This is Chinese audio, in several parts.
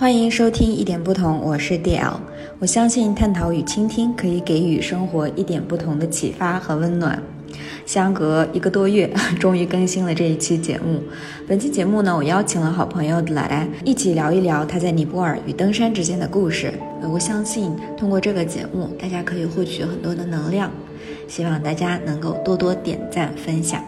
欢迎收听一点不同，我是 DL。我相信探讨与倾听可以给予生活一点不同的启发和温暖。相隔一个多月，终于更新了这一期节目。本期节目呢，我邀请了好朋友来一起聊一聊他在尼泊尔与登山之间的故事。我相信通过这个节目，大家可以获取很多的能量。希望大家能够多多点赞分享。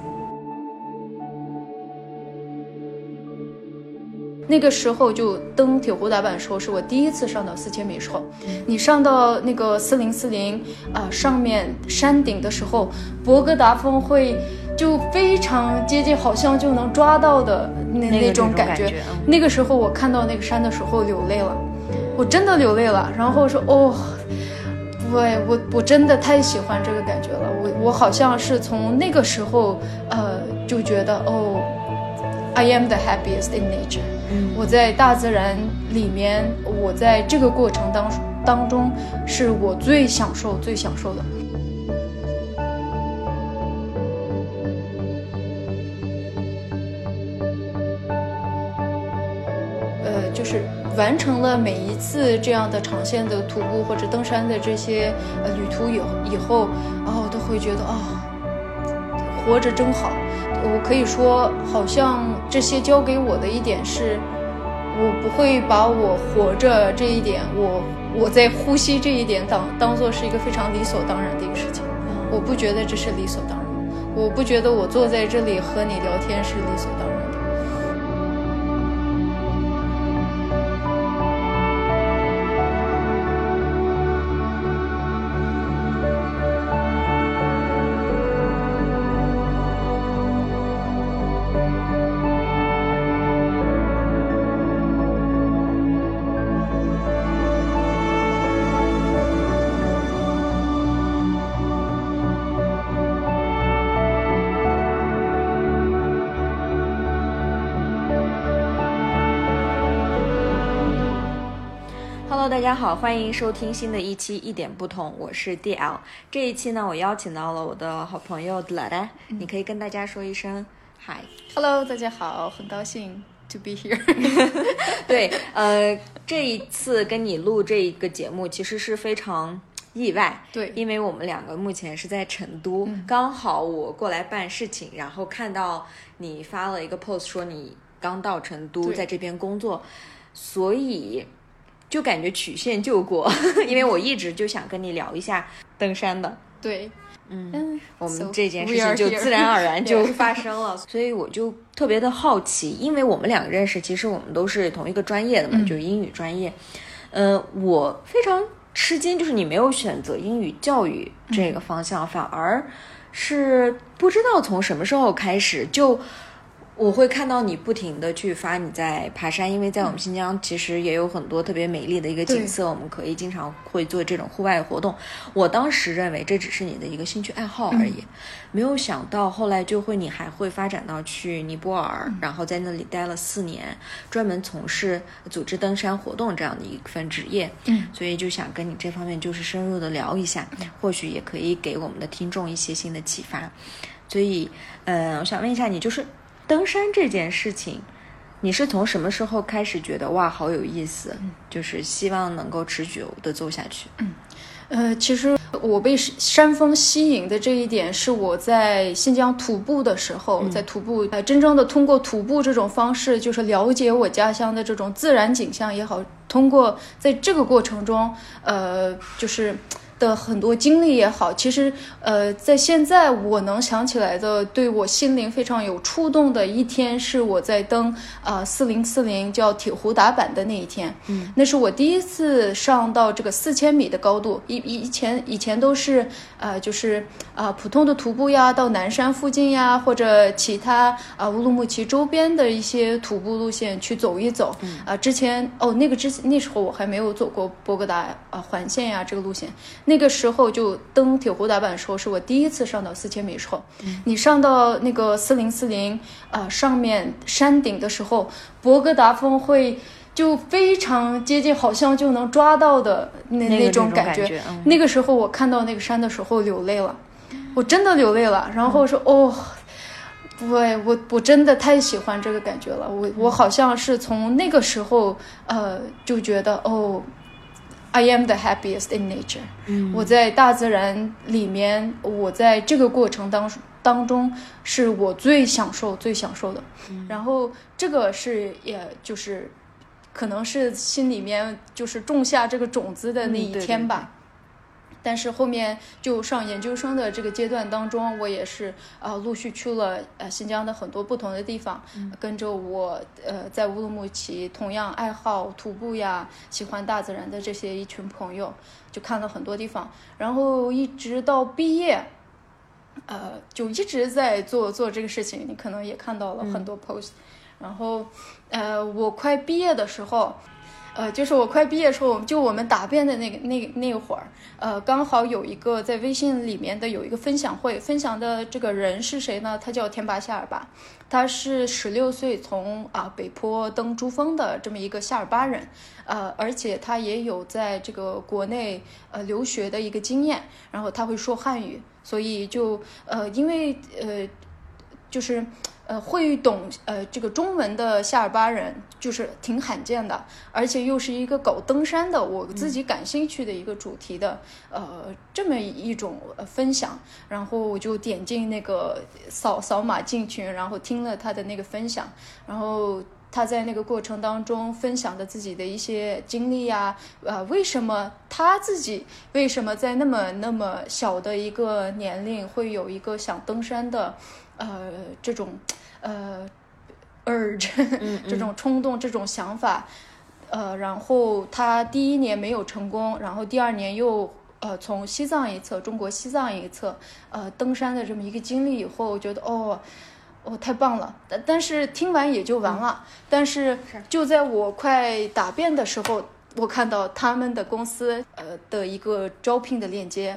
那个时候就登铁壶达板的时候，是我第一次上到四千米时候。你上到那个四零四零啊上面山顶的时候，博格达峰会就非常接近，好像就能抓到的那那种感觉。那个时候我看到那个山的时候流泪了，我真的流泪了。然后说哦，对我我真的太喜欢这个感觉了。我我好像是从那个时候呃就觉得哦，I am the happiest in nature。我在大自然里面，我在这个过程当当中，是我最享受、最享受的。呃，就是完成了每一次这样的长线的徒步或者登山的这些呃旅途以以后，然后都会觉得啊、活着真好。我可以说，好像这些教给我的一点是，我不会把我活着这一点，我我在呼吸这一点当当做是一个非常理所当然的一个事情。我不觉得这是理所当然，我不觉得我坐在这里和你聊天是理所当然家好，欢迎收听新的一期一点不同，我是 DL。这一期呢，我邀请到了我的好朋友德莱，你可以跟大家说一声嗨。Hello，大家好，很高兴 to be here 对，呃，这一次跟你录这一个节目，其实是非常意外，对。因为我们两个目前是在成都，刚好我过来办事情，然后看到你发了一个 post 说你刚到成都，在这边工作，所以就感觉曲线救国，因为我一直就想跟你聊一下登山的。对，嗯，我们这件事情就自然而然 就发生了，所以我就特别的好奇，因为我们两个认识，其实我们都是同一个专业的嘛，嗯就是英语专业。嗯、我非常吃惊，就是你没有选择英语教育这个方向，反而是不知道从什么时候开始就。我会看到你不停的去发你在爬山，因为在我们新疆其实也有很多特别美丽的一个景色，我们可以经常会做这种户外活动。我当时认为这只是你的一个兴趣爱好而已，没有想到后来就会你还会发展到去尼泊尔，然后在那里待了四年，专门从事组织登山活动这样的一份职业。嗯，所以就想跟你这方面就是深入的聊一下，或许也可以给我们的听众一些新的启发。所以，嗯、我想问一下你，就是登山这件事情，你是从什么时候开始觉得哇好有意思，就是希望能够持久的做下去？嗯呃，其实我被山峰吸引的这一点，是我在新疆徒步的时候，在徒步，呃，真正的通过徒步这种方式，就是了解我家乡的这种自然景象也好，通过在这个过程中，呃，就是。的很多经历也好，其实呃，在现在我能想起来的，对我心灵非常有触动的一天，是我在登啊四零四零叫铁壶打板的那一天。嗯，那是我第一次上到这个四千米的高度。以以前以前都是呃，就是啊、普通的徒步呀，到南山附近呀，或者其他啊、乌鲁木齐周边的一些徒步路线去走一走。啊、之前哦，那个之那时候我还没有走过博格达啊、环线呀这个路线。那个时候就登铁壶达板的时候，是我第一次上到四千米的时候。你上到那个四零四零啊上面山顶的时候，博格达峰会就非常接近，好像就能抓到的那那个种那种觉。感觉嗯那个时候我看到那个山的时候流泪了，我真的流泪了。然后说哦。对我我真的太喜欢这个感觉了，我我好像是从那个时候呃就觉得哦，I am the happiest in nature。嗯我在大自然里面，我在这个过程当当中是我最享受、最享受的。然后这个是，也就是可能是心里面就是种下这个种子的那一嗯对天吧。但是后面就上研究生的这个阶段当中，我也是呃陆续去了呃新疆的很多不同的地方，跟着我呃在乌鲁木齐同样爱好徒步呀、喜欢大自然的这些一群朋友，就看了很多地方，然后一直到毕业，呃就一直在做做这个事情。你可能也看到了很多 post，、然后呃我快毕业的时候。呃，就是我快毕业的时候，就我们答辩的那个那那会儿，呃，刚好有一个在微信里面的有一个分享会，分享的这个人是谁呢？他叫田巴夏尔巴，他是十六岁从啊、北坡登珠峰的这么一个夏尔巴人，呃，而且他也有在这个国内呃留学的一个经验，然后他会说汉语，所以就呃因为呃就是。呃，会懂呃这个中文的夏尔巴人就是挺罕见的，而且又是一个搞登山的，我自己感兴趣的一个主题的，呃，这么一种呃分享，然后我就点进那个扫扫码进群，然后听了他的那个分享，然后他在那个过程当中分享的自己的一些经历呀，呃，为什么他自己为什么在那么那么小的一个年龄会有一个想登山的，呃，这种呃 urge，这种冲动，这种想法，呃，然后他第一年没有成功，然后第二年又呃从西藏一侧，中国西藏一侧，呃登山的这么一个经历以后，我觉得哦。哦，太棒了！但但是听完也就完了。但是就在我快答辩的时候，我看到他们的公司呃的一个招聘的链接，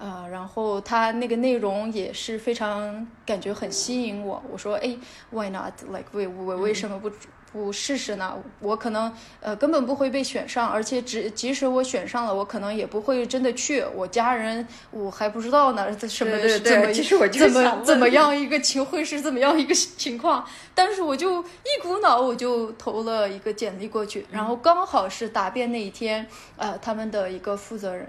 呃，然后他那个内容也是非常感觉很吸引我。我说，哎，Why not？Like 为我为什么不不试试呢？我可能呃根本不会被选上，而且只即使我选上了，我可能也不会真的去。我家人我还不知道呢，什么对对对怎么其实我就怎么怎么样一个情会是怎么样一个情况，但是我就一股脑我就投了一个简历过去，然后刚好是答辩那一天，呃，他们的一个负责人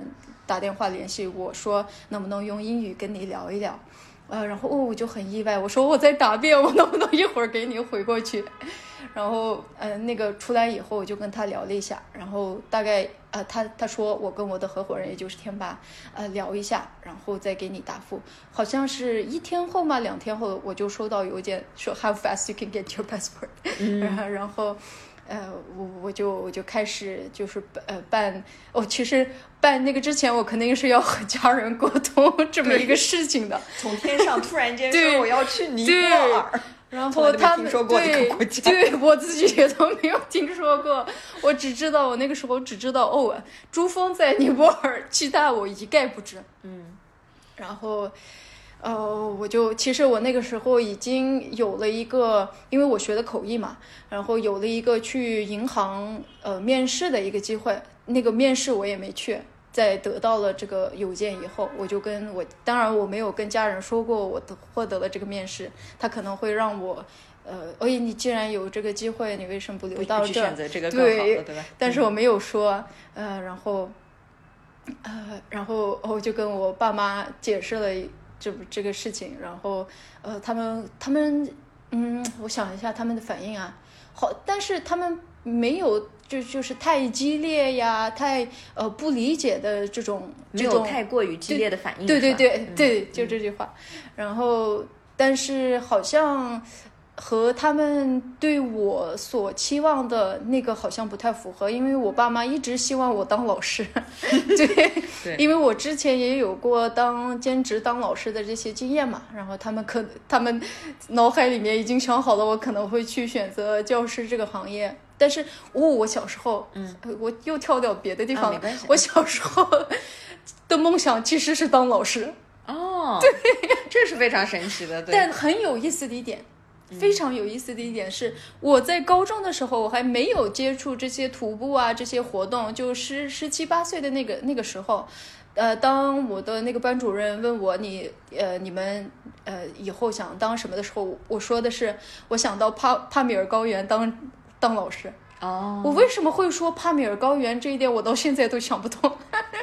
打电话联系我说能不能用英语跟你聊一聊。呃，然后哦，我就很意外，我说我在答辩，我能不能一会儿给你回过去？然后呃，那个出来以后，我就跟他聊了一下，然后大概呃，他他说我跟我的合伙人，也就是天霸，呃，聊一下，然后再给你答复。好像是一天后嘛，两天后我就收到邮件说 How fast you can get your passport，、然后。呃，我我就我就开始就是呃办，哦，其实办那个之前，我肯定是要和家人沟通这么一个事情的。从天上突然间对说我要去尼泊尔，然后他们听说过这个对国家对我自己也都没有听说过，我只知道我那个时候只知道哦，珠峰在尼泊尔，其他我一概不知。嗯然后，呃，我就其实我那个时候已经有了一个，因为我学的口译嘛，然后有了一个去银行呃面试的一个机会。那个面试我也没去，在得到了这个邮件以后，我就跟我，当然我没有跟家人说过我得获得了这个面试，他可能会让我。呃，哎，你既然有这个机会，你为什么不留不到这儿不去选？择这个更好对的，对吧？但是我没有说，呃，然后，呃，然后我就跟我爸妈解释了这这个事情，然后，呃，他们他们，嗯，我想一下他们的反应啊，好，但是他们没有就就是太激烈呀，太呃不理解的这种没有这种太过于激烈的反应，对对对嗯对，就这句话。然后，但是好像和他们对我所期望的那个好像不太符合，因为我爸妈一直希望我当老师，对，对。因为我之前也有过当兼职当老师的这些经验嘛，然后他们可他们脑海里面已经想好了，我可能会去选择教师这个行业。但是，哦，我小时候，嗯，我又跳到别的地方我小时候的梦想其实是当老师，哦，对，这是非常神奇的，对，但很有意思的一点，非常有意思的一点是，我在高中的时候我还没有接触这些徒步啊这些活动，就十十七八岁的那个那个时候，呃，当我的那个班主任问我你呃你们呃以后想当什么的时候，我说的是我想到帕帕米尔高原当当老师。哦，我为什么会说帕米尔高原这一点，我到现在都想不通。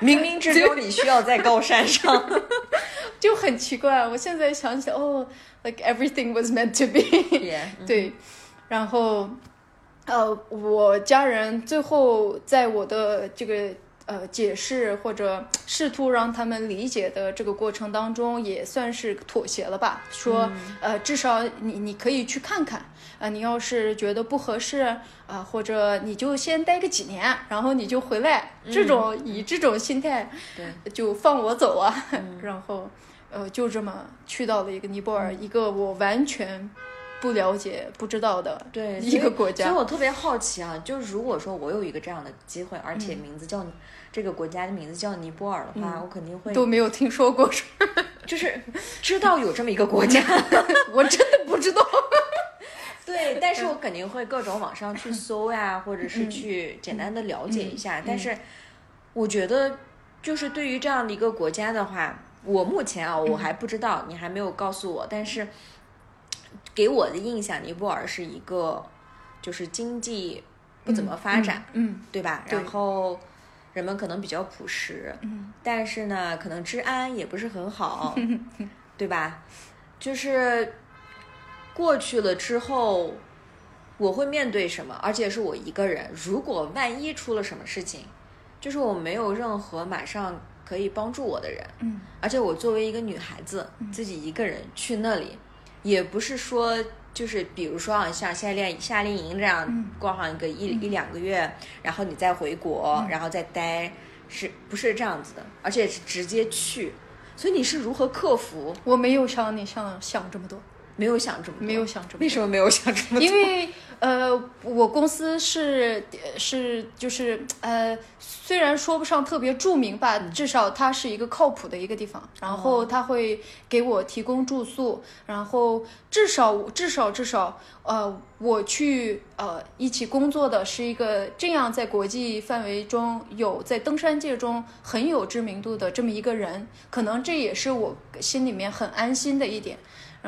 冥冥之中你需要在高山上，就很奇怪。我现在想起来，哦，like everything was meant to be。对，然后，呃，我家人最后在我的这个呃解释或者试图让他们理解的这个过程当中，也算是妥协了吧。说，呃，至少你你可以去看看。啊，你要是觉得不合适啊，或者你就先待个几年，然后你就回来。这种以这种心态，对，就放我走啊。然后，呃，就这么去到了一个尼泊尔，一个我完全不了解、不知道的对一个国家。所以我特别好奇啊，就是如果说我有一个这样的机会，而且名字叫这个国家的名字叫尼泊尔的话，我肯定会都没有听说过，就是知道有这么一个国家，我真的不知道。对，但是我肯定会各种网上去 搜呀，或者是去简单的了解一下。但是我觉得，就是对于这样的一个国家的话，我目前啊，我还不知道，你还没有告诉我。但是给我的印象，尼泊尔是一个就是经济不怎么发展，嗯，对吧？然后人们可能比较朴实，嗯，但是呢，可能治安也不是很好，对吧？就是。过去了之后，我会面对什么？而且是我一个人。如果万一出了什么事情，就是我没有任何马上可以帮助我的人。嗯。而且我作为一个女孩子，自己一个人去那里，也不是说就是比如说啊，像夏令夏令营这样过上一个一一两个月，然后你再回国，然后再待，是不是这样子的？而且是直接去，所以你是如何克服？我没有像你想想这么多。没有想这么多，没有想这么多，为什么没有想这么多？因为呃，我公司是是就是呃，虽然说不上特别著名吧，至少它是一个靠谱的一个地方。然后他会给我提供住宿，然后至少至少至少呃，我去呃一起工作的是一个这样在国际范围中有在登山界中很有知名度的这么一个人，可能这也是我心里面很安心的一点。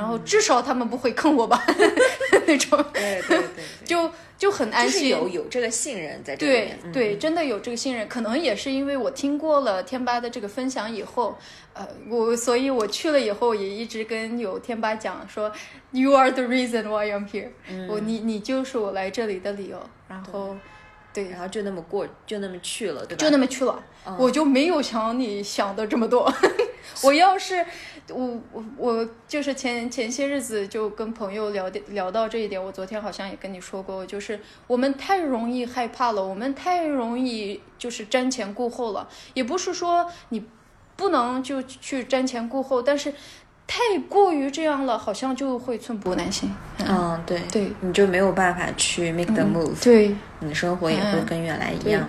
然后至少他们不会坑我吧，那种，对对对，就就很安心，有有这个信任在这里面，对对，真的有这个信任，可能也是因为我听过了天巴的这个分享以后，呃，我所以我去了以后也一直跟有天巴讲说，You are the reason why I'm here，我你你就是我来这里的理由，然后。对，然后就那么过，就那么去了，对吧？就那么去了，我就没有想你想的这么多。我要是，我我我就是前前些日子就跟朋友聊聊到这一点，我昨天好像也跟你说过，就是我们太容易害怕了，我们太容易就是瞻前顾后了。也不是说你不能就去瞻前顾后，但是。太过于这样了，好像就会寸步难行。嗯，对，对，你就没有办法去 make the move。对，你的生活也会跟原来一样。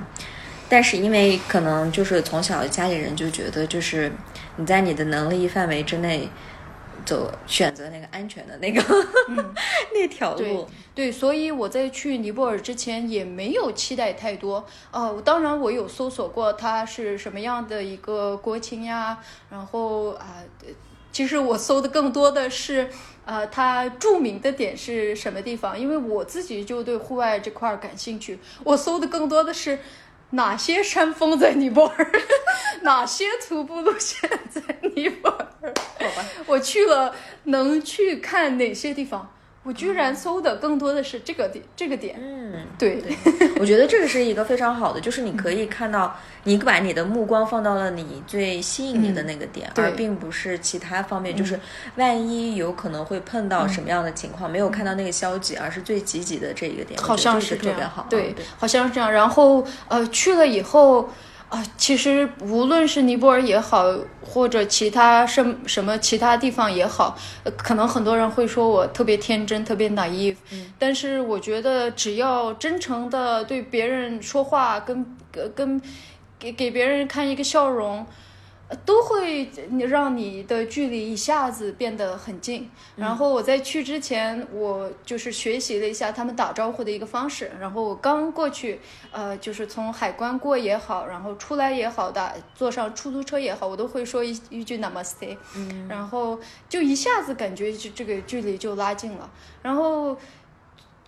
但是因为可能就是从小家里人就觉得，就是你在你的能力范围之内走，选择那个安全的那个 那条路。对，所以我在去尼泊尔之前也没有期待太多。哦，当然我有搜索过它是什么样的一个国情呀，然后啊。其实我搜的更多的是，呃，它著名的点是什么地方？因为我自己就对户外这块儿感兴趣。我搜的更多的是哪些山峰在尼泊尔，哪些徒步路线在尼泊尔。好吧，我去了，能去看哪些地方？我居然搜的更多的是这个点，这个点。嗯，对，我觉得这个是一个非常好的，就是你可以 看到，你把你的目光放到了你最吸引你的那个点，而并不是其他方面。就是万一有可能会碰到什么样的情况，没有看到那个消极，而是最积极的这一个点，好像是特别好。对，好像是这样。然后呃，去了以后。啊，其实无论是尼泊尔也好，或者其他什什么其他地方也好，可能很多人会说我特别天真，特别 naive。嗯，但是我觉得只要真诚的对别人说话，跟跟给给别人看一个笑容，都会让你的距离一下子变得很近。然后我在去之前，我就是学习了一下他们打招呼的一个方式。然后我刚过去，呃，就是从海关过也好，然后出来也好的，坐上出租车也好，我都会说一一句 Namaste。嗯，然后就一下子感觉就这个距离就拉近了。然后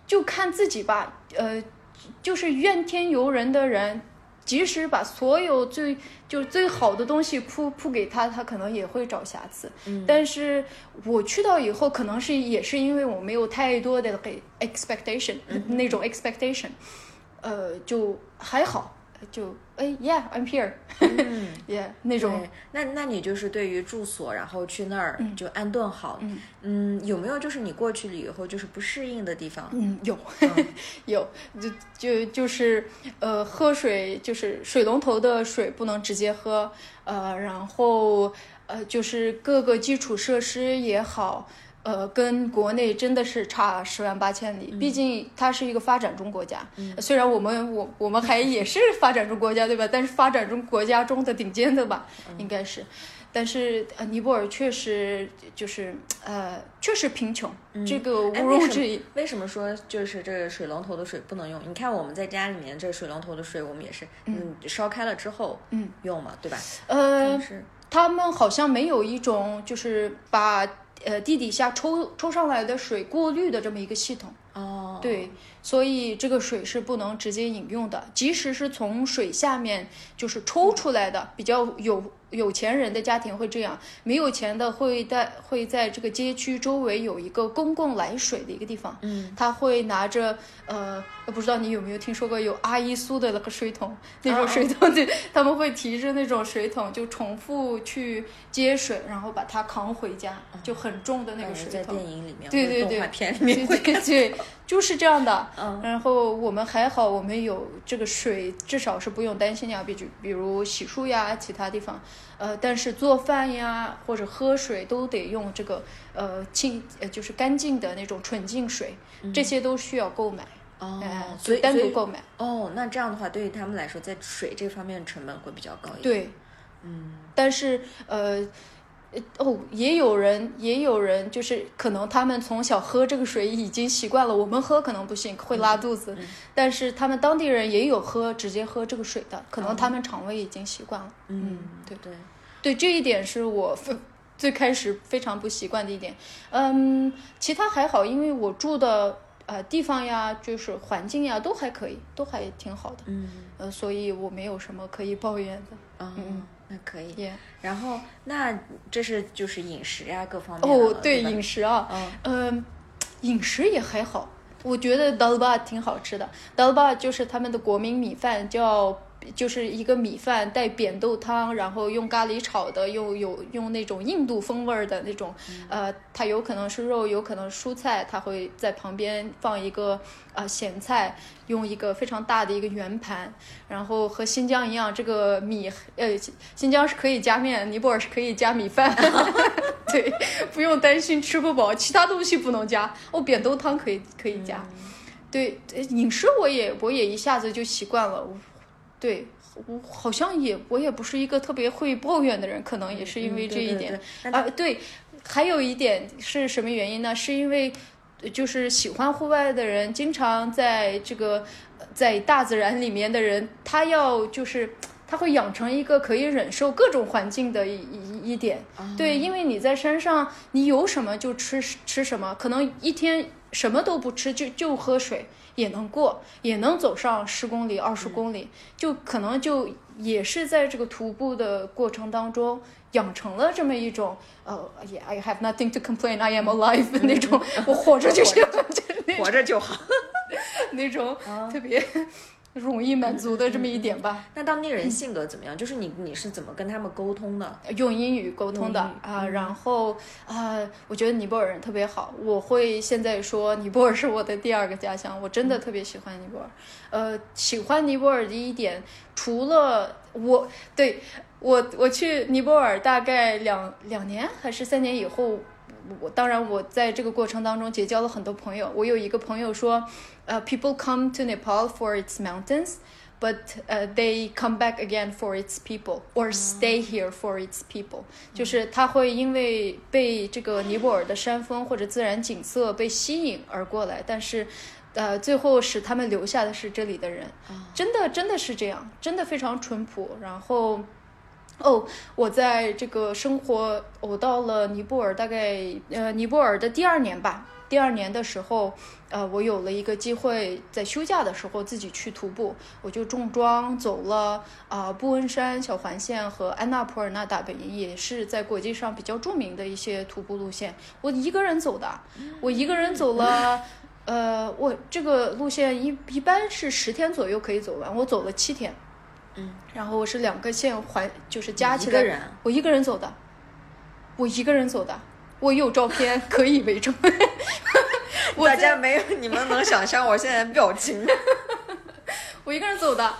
就看自己吧，呃，就是怨天尤人的人。即使把所有最就最好的东西铺铺给他，他可能也会找瑕疵。嗯，但是我去到以后，可能是也是因为我没有太多的给 expectation 那种 expectation，呃，就还好。就哎，Yeah，I'm here，Yeah，那种。那那你就是对于住所，然后去那儿就安顿好。嗯，有没有就是你过去了以后就是不适应的地方？嗯，有，有，就就就是呃，喝水就是水龙头的水不能直接喝，呃，然后呃，就是各个基础设施也好。呃，跟国内真的是差十万八千里，毕竟它是一个发展中国家。虽然我们我我们还也是发展中国家，对吧？但是发展中国家中的顶尖的吧，应该是。但是呃，尼泊尔确实就是呃，确实贫穷，这个毋庸置疑。为什么说就是这个水龙头的水不能用？你看我们在家里面这水龙头的水，我们也是嗯烧开了之后嗯用嘛，对吧？呃，他们好像没有一种就是把。呃，地底下抽抽上来的水过滤的这么一个系统哦，对，所以这个水是不能直接饮用的，即使是从水下面就是抽出来的，比较有。有钱人的家庭会这样，没有钱的会在会在这个街区周围有一个公共来水的一个地方。嗯，他会拿着呃，不知道你有没有听说过有阿依苏的那个水桶，那种水桶，对，他们会提着那种水桶就重复去接水，然后把它扛回家，就很重的那个水桶。在电影里面，对对对，动画片里面会对。就是这样的，然后我们还好，我们有这个水，至少是不用担心呀。比如比如洗漱呀，其他地方，呃，但是做饭呀或者喝水都得用这个呃清呃就是干净的那种纯净水，这些都需要购买哦，所以单独购买哦。那这样的话，对于他们来说，在水这方面成本会比较高一点。对，嗯，但是呃。哦，也有人，也有人，就是可能他们从小喝这个水已经习惯了，我们喝可能不行，会拉肚子。但是他们当地人也有喝直接喝这个水的，可能他们肠胃已经习惯了。嗯，对对对，这一点是我最开始非常不习惯的一点。嗯，其他还好，因为我住的呃地方呀，就是环境呀，都还可以，都还挺好的。嗯，呃，所以我没有什么可以抱怨的。嗯嗯。可以，然后那这是就是饮食呀，各方面哦，对饮食啊，嗯，饮食也还好，我觉得 dalba 挺好吃的，dalba 就是他们的国民米饭，叫。就是一个米饭带扁豆汤，然后用咖喱炒的，又有用那种印度风味儿的那种，呃，它有可能是肉，有可能蔬菜，它会在旁边放一个啊咸菜，用一个非常大的一个圆盘，然后和新疆一样，这个米呃新疆是可以加面，尼泊尔是可以加米饭，对，不用担心吃不饱，其他东西不能加，哦，扁豆汤可以可以加，对，饮食我也我也一下子就习惯了。对我好像也我也不是一个特别会抱怨的人，可能也是因为这一点啊。对，还有一点是什么原因呢？是因为就是喜欢户外的人，经常在这个在大自然里面的人，他要就是他会养成一个可以忍受各种环境的一一一点。对，因为你在山上，你有什么就吃吃什么，可能一天什么都不吃，就就喝水。也能过，也能走上十公里、二十公里，就可能就也是在这个徒步的过程当中养成了这么一种呃，I have nothing to complain, I am alive 那种，我活着就行，活着就好，那种特别。容易满足的这么一点吧。那当地人性格怎么样？就是你你是怎么跟他们沟通的？用英语沟通的啊。然后啊，我觉得尼泊尔人特别好。我会现在说尼泊尔是我的第二个家乡。我真的特别喜欢尼泊尔。呃，喜欢尼泊尔的一点，除了我对我我去尼泊尔大概两两年还是三年以后。我当然，我在这个过程当中结交了很多朋友。我有一个朋友说，呃，people come to Nepal for its mountains, but uh, they come back again for its people or stay here for its people，、就是它会因为被这个尼泊尔的山峰或者自然景色被吸引而过来，但是。呃，最后使他们留下的是这里的人，真的真的是这样，真的非常淳朴。然后，哦，我在这个生活，我到了尼泊尔，大概呃尼泊尔的第二年吧。 第二年的时候，呃，我有了一个机会，在休假的时候自己去徒步，我就重装走了啊、布恩山小环线和安娜普尔纳大本营，也是在国际上比较著名的一些徒步路线。我一个人走的，我一个人走了。呃，我这个路线一一般是十天左右可以走完，我走了七天。嗯，然后我是两个线环，就是加起来，一个人我一个人走的，我一个人走的，我有照片可以为证。大家没有 你们能想象我现在的表情。我一个人走的，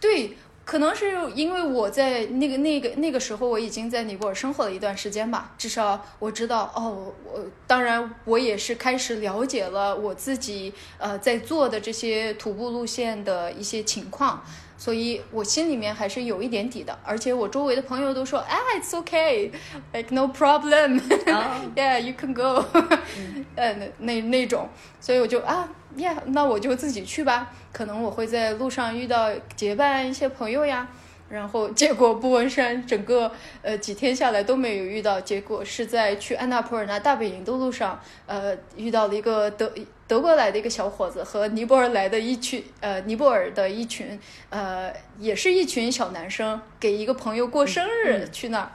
对，可能是因为我在那个那个那个时候我已经在尼泊尔生活了一段时间吧，至少我知道哦，我当然我也是开始了解了我自己呃在做的这些徒步路线的一些情况。所以我心里面还是有一点底的，而且我周围的朋友都说，啊，it's okay，like no problem，yeah you can go，呃那那那种，所以我就啊，yeah，那我就自己去吧，可能我会在路上遇到结伴一些朋友呀。然后结果布文山整个呃几天下来都没有遇到，结果是在去安娜普尔纳大本营的路上，呃遇到了一个德德国来的一个小伙子和尼泊尔来的一群呃尼泊尔的一群呃也是一群小男生，给一个朋友过生日去那儿。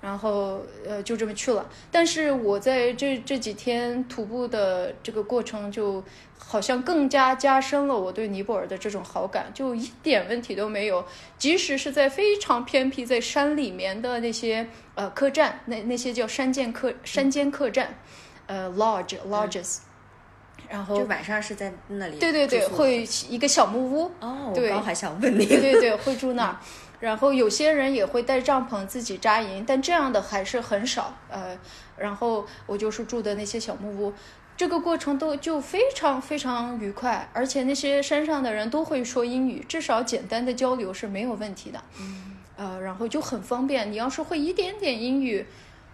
然后呃就这么去了，但是我在这这几天徒步的这个过程，就好像更加加深了我对尼泊尔的这种好感，就一点问题都没有。即使是在非常偏僻在山里面的那些呃客栈，那那些叫山间客山间客栈，呃 lodge lodges，、然后就晚上是在那里对对对，会一个小木屋，哦，我对刚还想问你，对对对，会住那儿。然后有些人也会带帐篷自己扎营，但这样的还是很少。呃，然后我就是住的那些小木屋，这个过程都就非常非常愉快，而且那些山上的人都会说英语，至少简单的交流是没有问题的。嗯，呃，然后就很方便。你要是会一点点英语，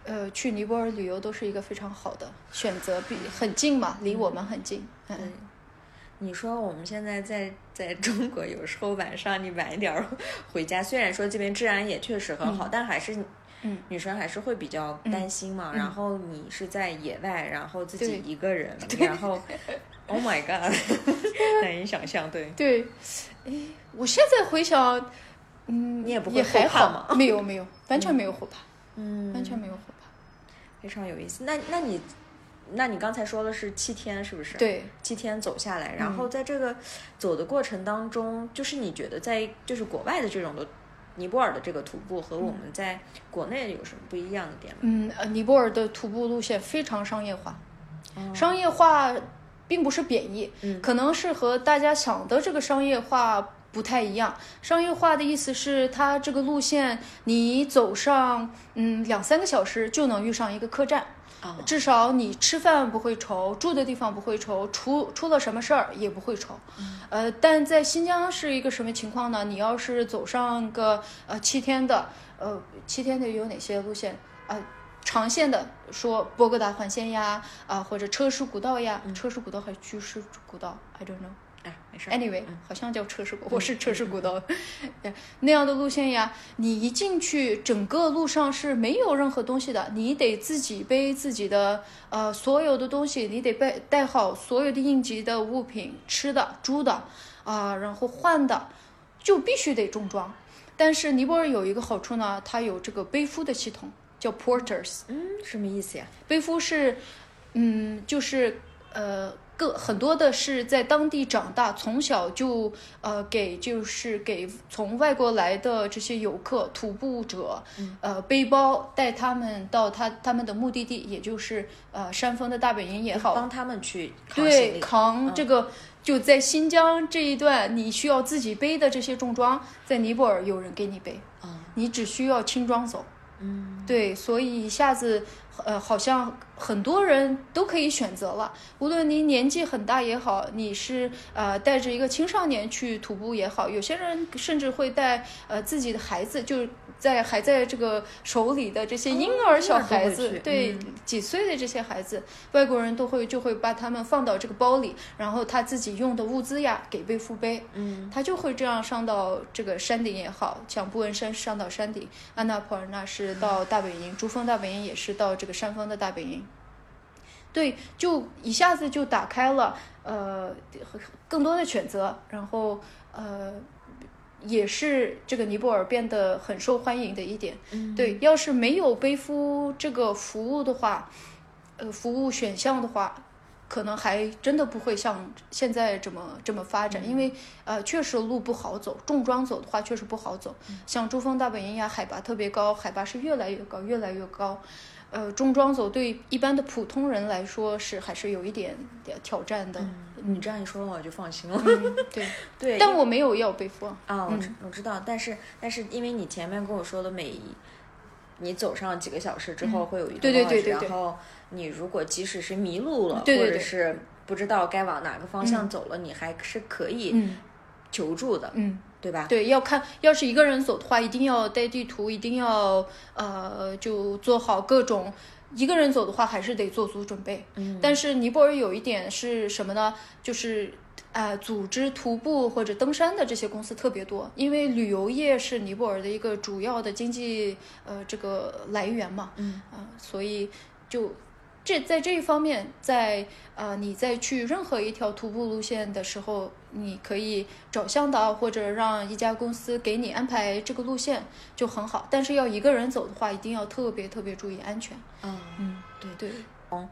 呃，去尼泊尔旅游都是一个非常好的选择，比很近嘛，离我们很近。嗯，对你说我们现在在在中国，有时候晚上你晚一点儿回家，虽然说这边治安也确实很好，但还是嗯女生还是会比较担心嘛。然后你是在野外，然后自己一个人，然后 Oh my God，难以想象，对。对，哎，我现在回想，嗯，你也不会也还后怕好吗没有没有，完全没有后怕，嗯完全没有后怕。非常有意思。那那你那你刚才说的是七天，是不是？，对，七天走下来，然后在这个走的过程当中，就是你觉得在就是国外的这种的尼泊尔的这个徒步和我们在国内有什么不一样的点吗？嗯，呃，尼泊尔的徒步路线非常商业化，哦商业化并不是贬义，嗯可能是和大家想的这个商业化不太一样。商业化的意思是，它这个路线你走上嗯两三个小时就能遇上一个客栈。哦至少你吃饭不会愁，住的地方不会愁，出出了什么事儿也不会愁。呃，但在新疆是一个什么情况呢？你要是走上个呃七天的，呃七天的有哪些路线啊、呃长线的说博格达环线呀，啊、或者车师古道呀，车师古道还是居师古道，I don't know。哎，没事儿。Anyway，、好像叫车师古，我是车师古道，对那样的路线呀，你一进去，整个路上是没有任何东西的，你得自己背自己的呃所有的东西，你得背带好所有的应急的物品，吃的、住的啊、然后换的，就必须得重装。但是尼泊尔有一个好处呢，它有这个背夫的系统，叫 porters。嗯，什么意思呀？背夫是，嗯，就是呃，各很多的是在当地长大，从小就呃给就是给从外国来的这些游客、徒步者，呃，背包带他们到他他们的目的地，也就是呃山峰的大本营也好，帮他们去扛对，扛这个、就在新疆这一段，你需要自己背的这些重装，在尼泊尔有人给你背，哦你只需要轻装走。嗯，对，所以一下子呃，好像很多人都可以选择了，无论您年纪很大也好，你是呃带着一个青少年去徒步也好，有些人甚至会带呃自己的孩子，就在还在这个手里的这些婴儿小孩子，对嗯。几岁的这些孩子，外国人都会就会把他们放到这个包里，然后他自己用的物资呀给背负背，嗯，他就会这样上到这个山顶也好，像布恩山上到山顶，安纳普尔纳是到大本营，珠峰大本营也是到这个山峰的大本营。对，就一下子就打开了呃更多的选择，然后呃也是这个尼泊尔变得很受欢迎的一点。嗯对，要是没有背夫这个服务的话，呃，服务选项的话，可能还真的不会像现在这么这么发展，因为呃，确实路不好走，重装走的话确实不好走。像珠峰大本营呀，海拔特别高，海拔是越来越高，越来越高。呃，重装走对一般的普通人来说是还是有一点点挑战的。你这样一说的话，我就放心了。嗯，对，对，但我没有要背负啊。啊，我知我知道，但是但是因为你前面跟我说的每一，你走上几个小时之后会有一对对对对对然后你如果即使是迷路了，对对对或者是不知道该往哪个方向走了，你还是可以嗯求助的，嗯。对吧？对，要看，要是一个人走的话，一定要带地图，一定要呃，就做好各种。一个人走的话，还是得做足准备。嗯，但是尼泊尔有一点是什么呢？就是呃，组织徒步或者登山的这些公司特别多，因为旅游业是尼泊尔的一个主要的经济呃这个来源嘛。嗯啊、所以就这在这一方面，在呃你在去任何一条徒步路线的时候，你可以找向导或者让一家公司给你安排这个路线就很好。但是要一个人走的话，一定要特别特别注意安全。嗯，嗯，对对，嗯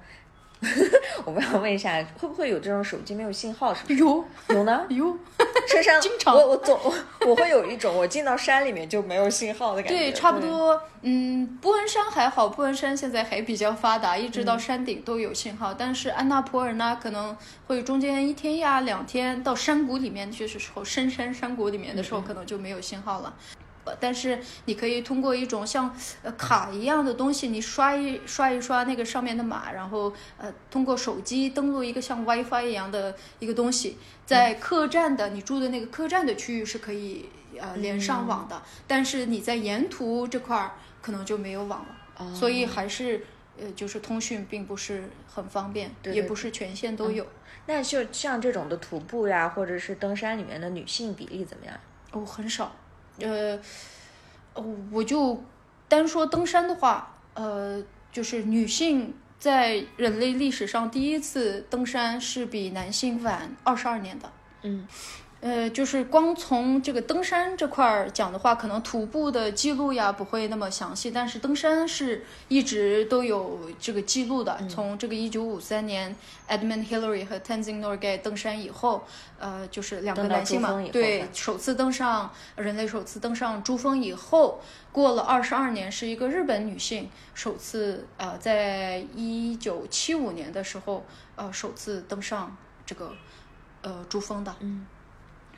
我们要问一下，会不会有这种手机没有信号？是不是有有呢？有。深山经常我我总我会有一种我进到山里面就没有信号的感觉。对，差不多。嗯，布恩山还好，布恩山现在还比较发达，一直到山顶都有信号。但是安纳普尔呢，可能会中间一天呀、两天到山谷里面去的时候，深山山谷里面的时候，可能就没有信号了。呃但是你可以通过一种像呃卡一样的东西，你刷一刷一刷那个上面的码，然后呃通过手机登录一个像 WiFi 一样的一个东西，在客栈的你住的那个客栈的区域是可以呃连上网的，但是你在沿途这块儿可能就没有网了，哦所以还是呃就是通讯并不是很方便，对对也不是全线都有。那就像这种的徒步呀，或者是登山里面的女性比例怎么样？哦，很少。呃，我就单说登山的话，呃，就是女性在人类历史上第一次登山是比男性晚二十二年的。嗯，呃，就是光从这个登山这块儿讲的话，可能徒步的记录呀不会那么详细，但是登山是一直都有这个记录的。从这个一九五三年 Edmund Hillary 和 Tenzing Norgay 登山以后，呃，就是两个男性嘛对，首次登上人类首次登上珠峰以后，过了二十二年，是一个日本女性首次呃，在一九七五年的时候呃首次登上这个呃珠峰的。嗯，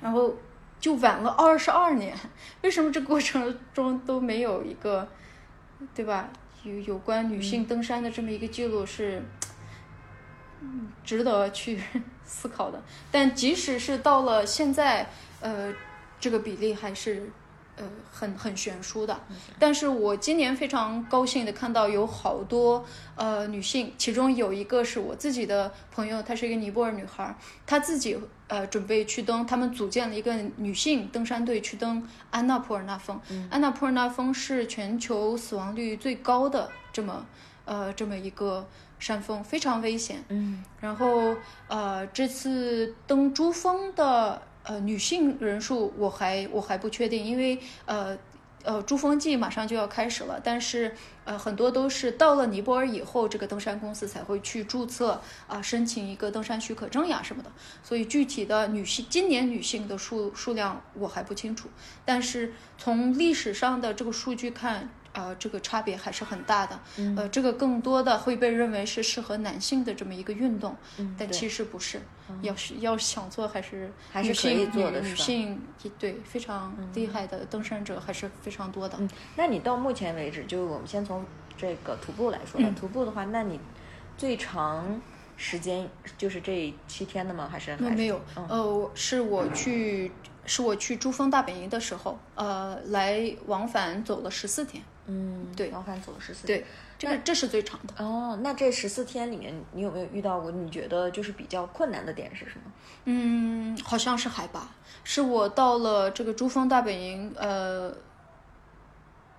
然后就晚了二十二年，为什么这过程中都没有一个，对吧？有有关女性登山的这么一个记录是，值得去 思考的。但即使是到了现在，呃，这个比例还是。呃，很很悬殊的，但是我今年非常高兴的看到有好多呃女性，其中有一个是我自己的朋友，她是一个尼泊尔女孩，她自己呃准备去登，他们组建了一个女性登山队去登安娜普尔纳峰。安娜普尔纳峰是全球死亡率最高的这么呃这么一个山峰，非常危险。嗯然后呃，这次登珠峰的呃女性人数我还我还不确定，因为呃呃珠峰季马上就要开始了，但是呃很多都是到了尼泊尔以后，这个登山公司才会去注册啊、申请一个登山许可证呀什么的，所以具体的女性今年女性的数数量我还不清楚，但是从历史上的这个数据看。呃，这个差别还是很大的。嗯呃，这个更多的会被认为是适合男性的这么一个运动，嗯，但其实不是。要是要想做，还是还是可以做的是吧性对非常厉害的登山者还是非常多的。嗯，那你到目前为止，就我们先从这个徒步来说吧，徒步的话，那你最长时间就是这七天的吗？还是还是没有，嗯呃，是我去是我去珠峰大本营的时候，呃，来往返走了十四天，嗯，对往返走了十四对，这个这是最长的。哦，那这十四天里面，你有没有遇到过你觉得就是比较困难的点是什么？嗯，好像是海拔，是我到了这个珠峰大本营，呃，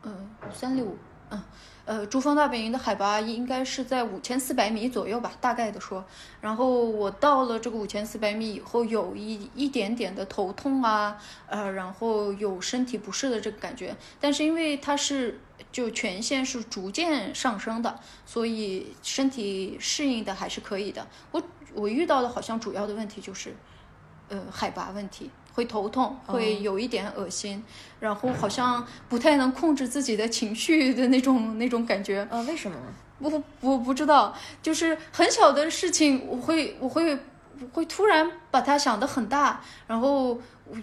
嗯，三六五，嗯，呃，珠峰大本营的海拔应该是在五千四百米左右吧，大概的说。然后我到了这个五千四百米以后，有一一点点的头痛啊，呃，然后有身体不适的这个感觉，但是因为它是就全线是逐渐上升的，所以身体适应的还是可以的。我我遇到的好像主要的问题就是，呃，海拔问题，会头痛，会有一点恶心，然后好像不太能控制自己的情绪的那种那种感觉。呃，为什么呢？我我不知道，就是很小的事情，我会我会我会突然把它想得很大，然后我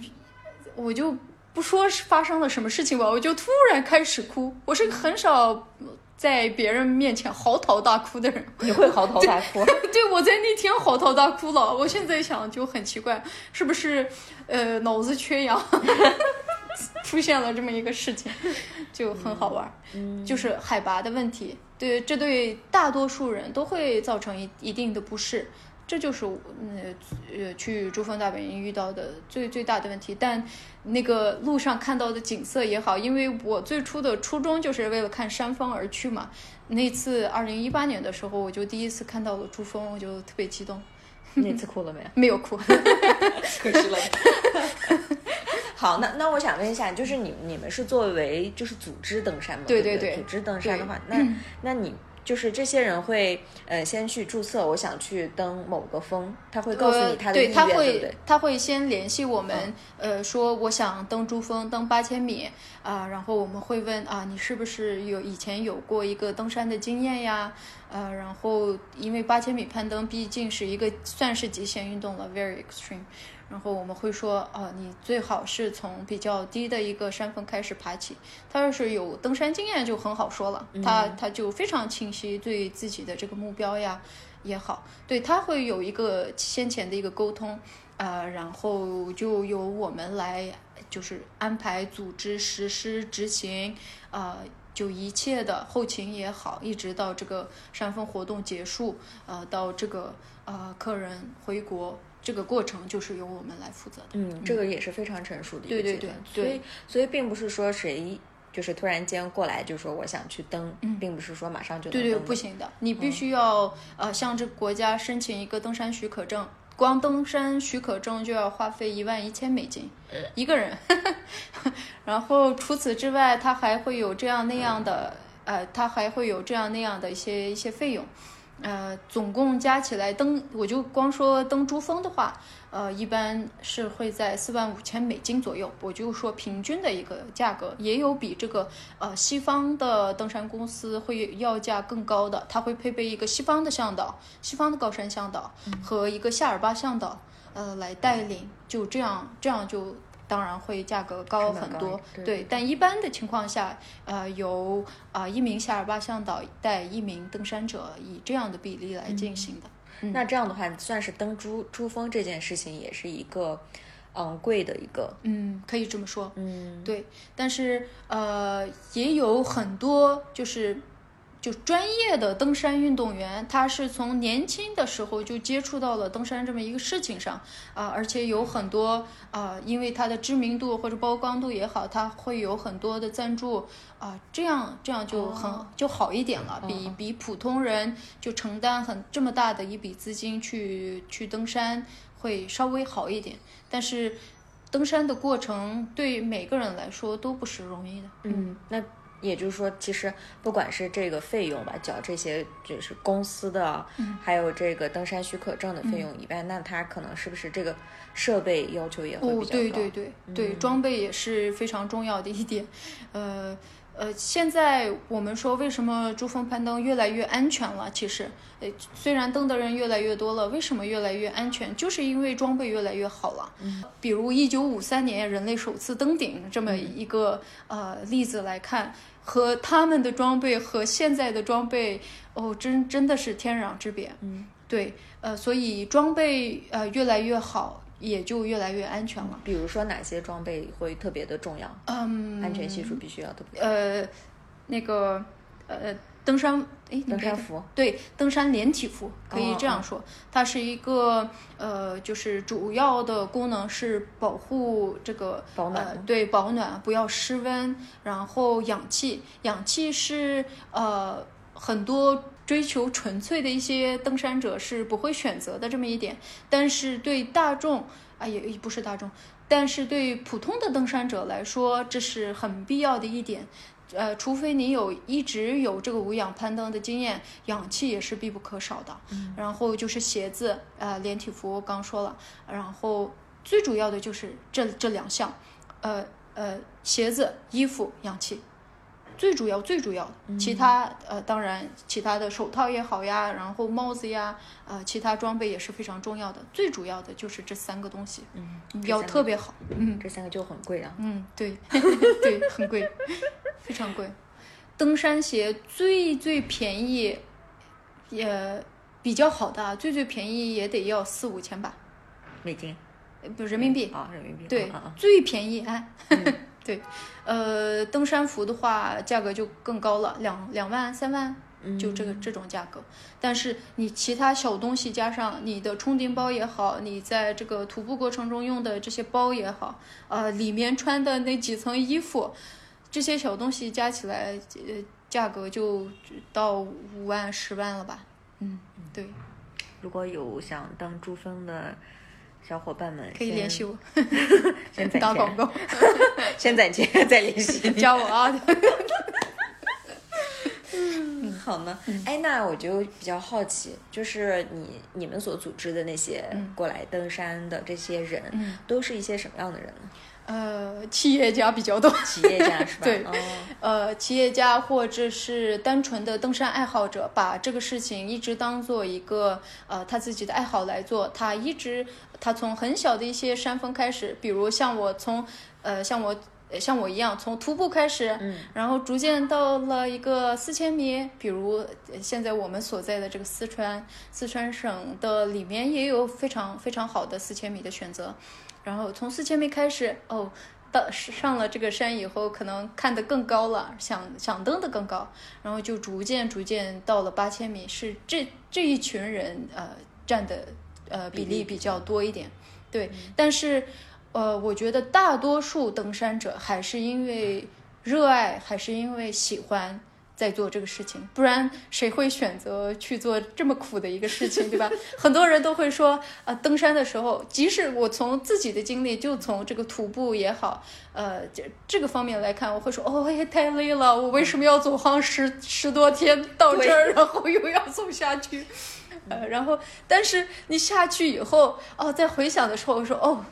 我就不说是发生了什么事情吧，我就突然开始哭。我是很少在别人面前嚎啕大哭的人，你会嚎啕大哭？对，我在那天嚎啕大哭了。我现在想就很奇怪，是不是呃脑子缺氧 出现了这么一个事情，就很好玩。嗯，就是海拔的问题，对，这对大多数人都会造成一一定的不适。这就是我呃呃去珠峰大本营遇到的最最大的问题，但那个路上看到的景色也好，因为我最初的初衷就是为了看山峰而去嘛。那次二零一八年的时候，我就第一次看到了珠峰，我就特别激动，那次哭了没有？没有哭。可惜了。好，那那我想问一下，就是你你们是作为就是组织登山吗？对对对对组织登山的话，那那你就是这些人会呃先去注册，我想去登某个峰，他会告诉你他的意呃、愿，对，他会？他会先联系我们，呃，说我想登珠峰，登八千米啊、然后我们会问啊，你是不是有以前有过一个登山的经验呀？呃，然后因为八千米攀登毕竟是一个算是极限运动了，very extreme。然后我们会说，啊，你最好是从比较低的一个山峰开始爬起。他要是有登山经验就很好说了，他他就非常清晰对自己的这个目标呀也好，对他会有一个先前的一个沟通，呃，然后就由我们来就是安排、组织、实施、执行，呃。就一切的后勤也好，一直到这个山峰活动结束，呃，到这个呃客人回国，这个过程就是由我们来负责的。嗯，这个也是非常成熟的一个对对阶段，对所以所以并不是说谁就是突然间过来就说我想去登，并不是说马上就能对对，不行的，你必须要、呃向这个国家申请一个登山许可证，光登山许可证就要花费一万一千美金一个人，然后除此之外，他还会有这样那样的呃，他还会有这样那样的一些一些费用。呃，总共加起来登，我就光说登珠峰的话，呃，一般是会在四万五千美金左右。我就说平均的一个价格，也有比这个呃西方的登山公司会要价更高的，它会配备一个西方的向导、西方的高山向导和一个夏尔巴向导，呃，来带领。就这样，这样就当然会价格高很多对，但一般的情况下，呃，由啊、一名夏尔巴向导带一名登山者，以这样的比例来进行的。那这样的话，算是登珠珠峰这件事情，也是一个昂贵的一个，嗯，可以这么说。嗯，对，但是呃，也有很多就是就专业的登山运动员，他是从年轻的时候就接触到了登山这么一个事情上啊、而且有很多啊、因为他的知名度或者曝光度也好，他会有很多的赞助啊、这样这样就很、就好一点了，比比普通人就承担很这么大的一笔资金去去登山会稍微好一点，但是。登山的过程对每个人来说都不是容易的。嗯，那也就是说，其实不管是这个费用吧，缴这些就是公司的，还有这个登山许可证的费用以外，那它可能是不是这个设备要求也会哦比，较高？对对对对，装备也是非常重要的一点。呃呃，现在我们说为什么珠峰攀登越来越安全了？其实，呃，虽然登的人越来越多了，为什么越来越安全？就是因为装备越来越好了。嗯，比如一九五三年人类首次登顶这么一个呃例子来看，和他们的装备和现在的装备，哦，真真的是天壤之别。嗯，对，呃，所以装备呃越来越好。也就越来越安全了。比如说哪些装备会特别的重要？嗯，安全系数必须要特别。呃，那个呃，登山哎，登山服对，登山连体服可以这样说，它是一个呃，就是主要的功能是保护这个保暖，对，保暖不要失温，然后氧气，氧气是呃很多。追求纯粹的一些登山者是不会选择的这么一点，但是对大众啊也不是大众，但是对普通的登山者来说，这是很必要的一点。呃，除非你有一直有这个无氧攀登的经验，氧气也是必不可少的。然后就是鞋子，呃，连体服刚说了，然后最主要的就是这这两项，呃呃，鞋子、衣服、氧气。最主要最主要的，其他呃，当然其他的手套也好呀，然后帽子呀，呃，其他装备也是非常重要的。最主要的就是这三个东西，嗯，要特别好，嗯，这三个就很贵啊，嗯，对，对，很贵，非常贵。登山鞋最最便宜，也比较好的，最最便宜也得要四五千吧，美金，不人民币啊，人民币，对，最便宜哎。对，呃，登山服的话，价格就更高了，两两万、三万，就这个这种价格。但是你其他小东西加上你的充电包也好，你在这个徒步过程中用的这些包也好，呃，里面穿的那几层衣服，这些小东西加起来，呃，价格就到五万、十万了吧？嗯，对。如果有想当珠峰的。小伙伴们可以联系我，先攒打广告，先攒钱再联系，教我啊。嗯，好呢。哎，那我就比较好奇，就是你你们所组织的那些过来登山的这些人，都是一些什么样的人呢？呃，企业家比较多，企业家是吧？对，呃，企业家或者是单纯的登山爱好者，把这个事情一直当做一个呃他自己的爱好来做。他一直他从很小的一些山峰开始，比如像我从呃像我像我一样从徒步开始，嗯，然后逐渐到了一个四千米，比如现在我们所在的这个四川四川省的里面也有非常非常好的四千米的选择。然后从四千米开始，哦，到上了这个山以后，可能看得更高了，想想登得更高，然后就逐渐逐渐到了八千米，是这这一群人呃占的呃比例比较多一点，对，但是呃，我觉得大多数登山者还是因为热爱，还是因为喜欢。在做这个事情，不然谁会选择去做这么苦的一个事情，对吧？很多人都会说，啊，登山的时候，即使我从自己的经历，就从这个徒步也好，呃，这这个方面来看，我会说，哦，也太累了，我为什么要走上十十多天到这儿，然后又要走下去？呃，然后，但是你下去以后，哦，在回想的时候，我说，哦。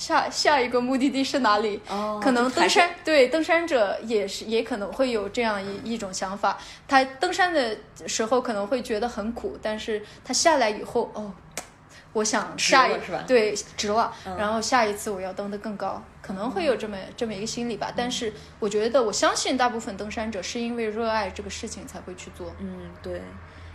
下下一个目的地是哪里？哦，可能登山对登山者也是也可能会有这样一一种想法。他登山的时候可能会觉得很苦，但是他下来以后，哦，我想下一对值了，然后下一次我要登得更高，可能会有这么这么一个心理吧。但是我觉得，我相信大部分登山者是因为热爱这个事情才会去做。嗯，对。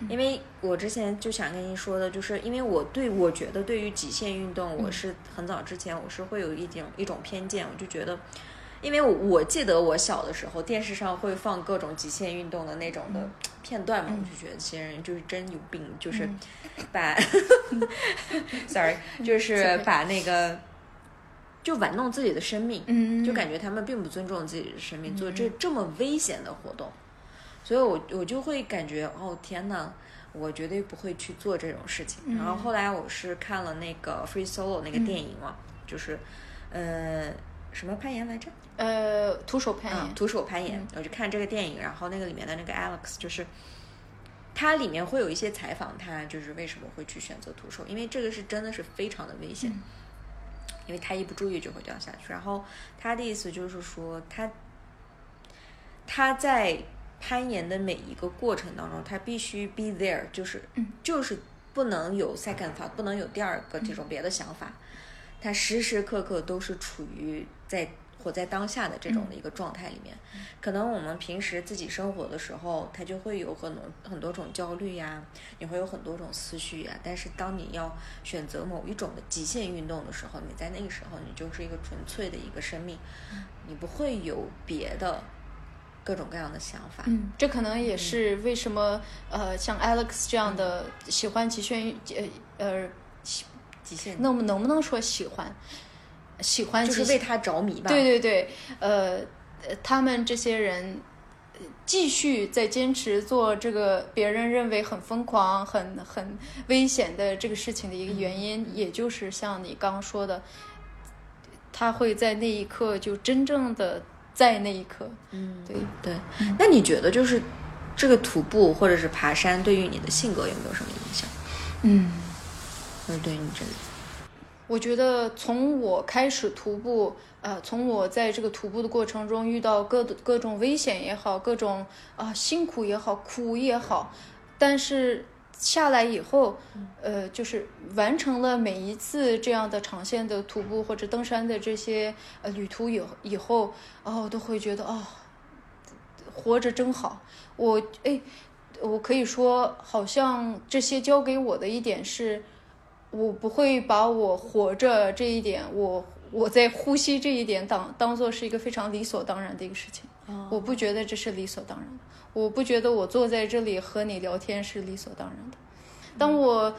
因为我之前就想跟您说的，就是因为我对我觉得对于极限运动，我是很早之前我是会有一点一种偏见，我就觉得，因为我我记得我小的时候电视上会放各种极限运动的那种的片段嘛，我就觉得这些人就是真有病，就是把，sorry，就是把那个就玩弄自己的生命，嗯。就感觉他们并不尊重自己的生命，做这这么危险的活动。所以，我我就会感觉，哦天呐，我绝对不会去做这种事情。然后后来我是看了那个《Free Solo》那个电影嘛，就是，呃，什么攀岩来着？呃，徒手攀岩。徒手攀岩。我就看这个电影，然后那个里面的那个 Alex，就是，它里面会有一些采访，他就是为什么会去选择徒手，因为这个是真的是非常的危险，因为他一不注意就会掉下去。然后他的意思就是说他。他在攀岩的每一个过程当中，他必须 be there，就是、嗯就是不能有 second thought，不能有第二个这种别的想法，他时时刻刻都是处于在活在当下的这种的一个状态里面。可能我们平时自己生活的时候，他就会有很多很多种焦虑呀，你会有很多种思绪呀。但是当你要选择某一种的极限运动的时候，你在那个时候，你就是一个纯粹的一个生命，你不会有别的各种各样的想法。嗯，这可能也是为什么呃，像 Alex 这样的喜欢极限运呃呃，喜极限那我们能不能说喜欢？喜欢就是为他着迷吧。对对对，呃，呃他们这些人呃继续在坚持做这个别人认为很疯狂、很很危险的这个事情的一个原因，也就是像你刚刚说的，他会在那一刻就真正的在那一刻，嗯，对，对。那你觉得就是这个徒步或者是爬山对于你的性格有没有什么影响？嗯。或者对你这个？我觉得从我开始徒步，呃，从我在这个徒步的过程中遇到各各种危险也好，各种啊、辛苦也好，苦也好，但是下来以后，呃，就是完成了每一次这样的长线的徒步或者登山的这些呃旅途以以后，哦，我都会觉得哦，活着真好。我哎，我可以说，好像这些教给我的一点是。我不会把我活着这一点，我我在呼吸这一点当当做是一个非常理所当然的一个事情。哦我不觉得这是理所当然的，我不觉得我坐在这里和你聊天是理所当然的。当我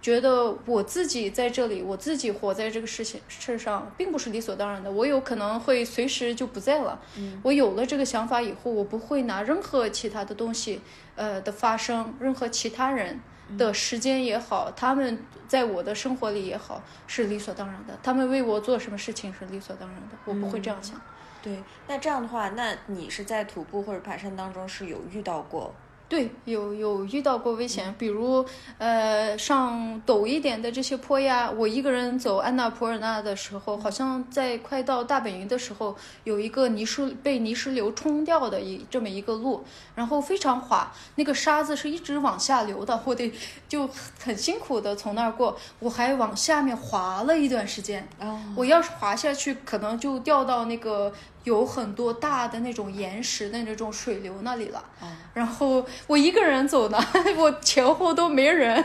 觉得我自己在这里，我自己活在这个事情事上，并不是理所当然的。我有可能会随时就不在了。嗯我有了这个想法以后，我不会拿任何其他的东西，呃的发生，任何其他人的时间也好，他们在我的生活里也好，是理所当然的。他们为我做什么事情是理所当然的，我不会这样想。对，那这样的话，那你是在徒步或者爬山当中是有遇到过？对，有有遇到过危险，比如呃上陡一点的这些坡呀，我一个人走安娜普尔纳的时候，好像在快到大本营的时候，有一个泥石被泥石流冲掉的一这么一个路，然后非常滑，那个沙子是一直往下流的，我得就很辛苦的从那儿过，我还往下面滑了一段时间，哦，我要是滑下去，可能就掉到那个有很多大的那种岩石的那种水流那里了。哦然后我一个人走呢，我前后都没人，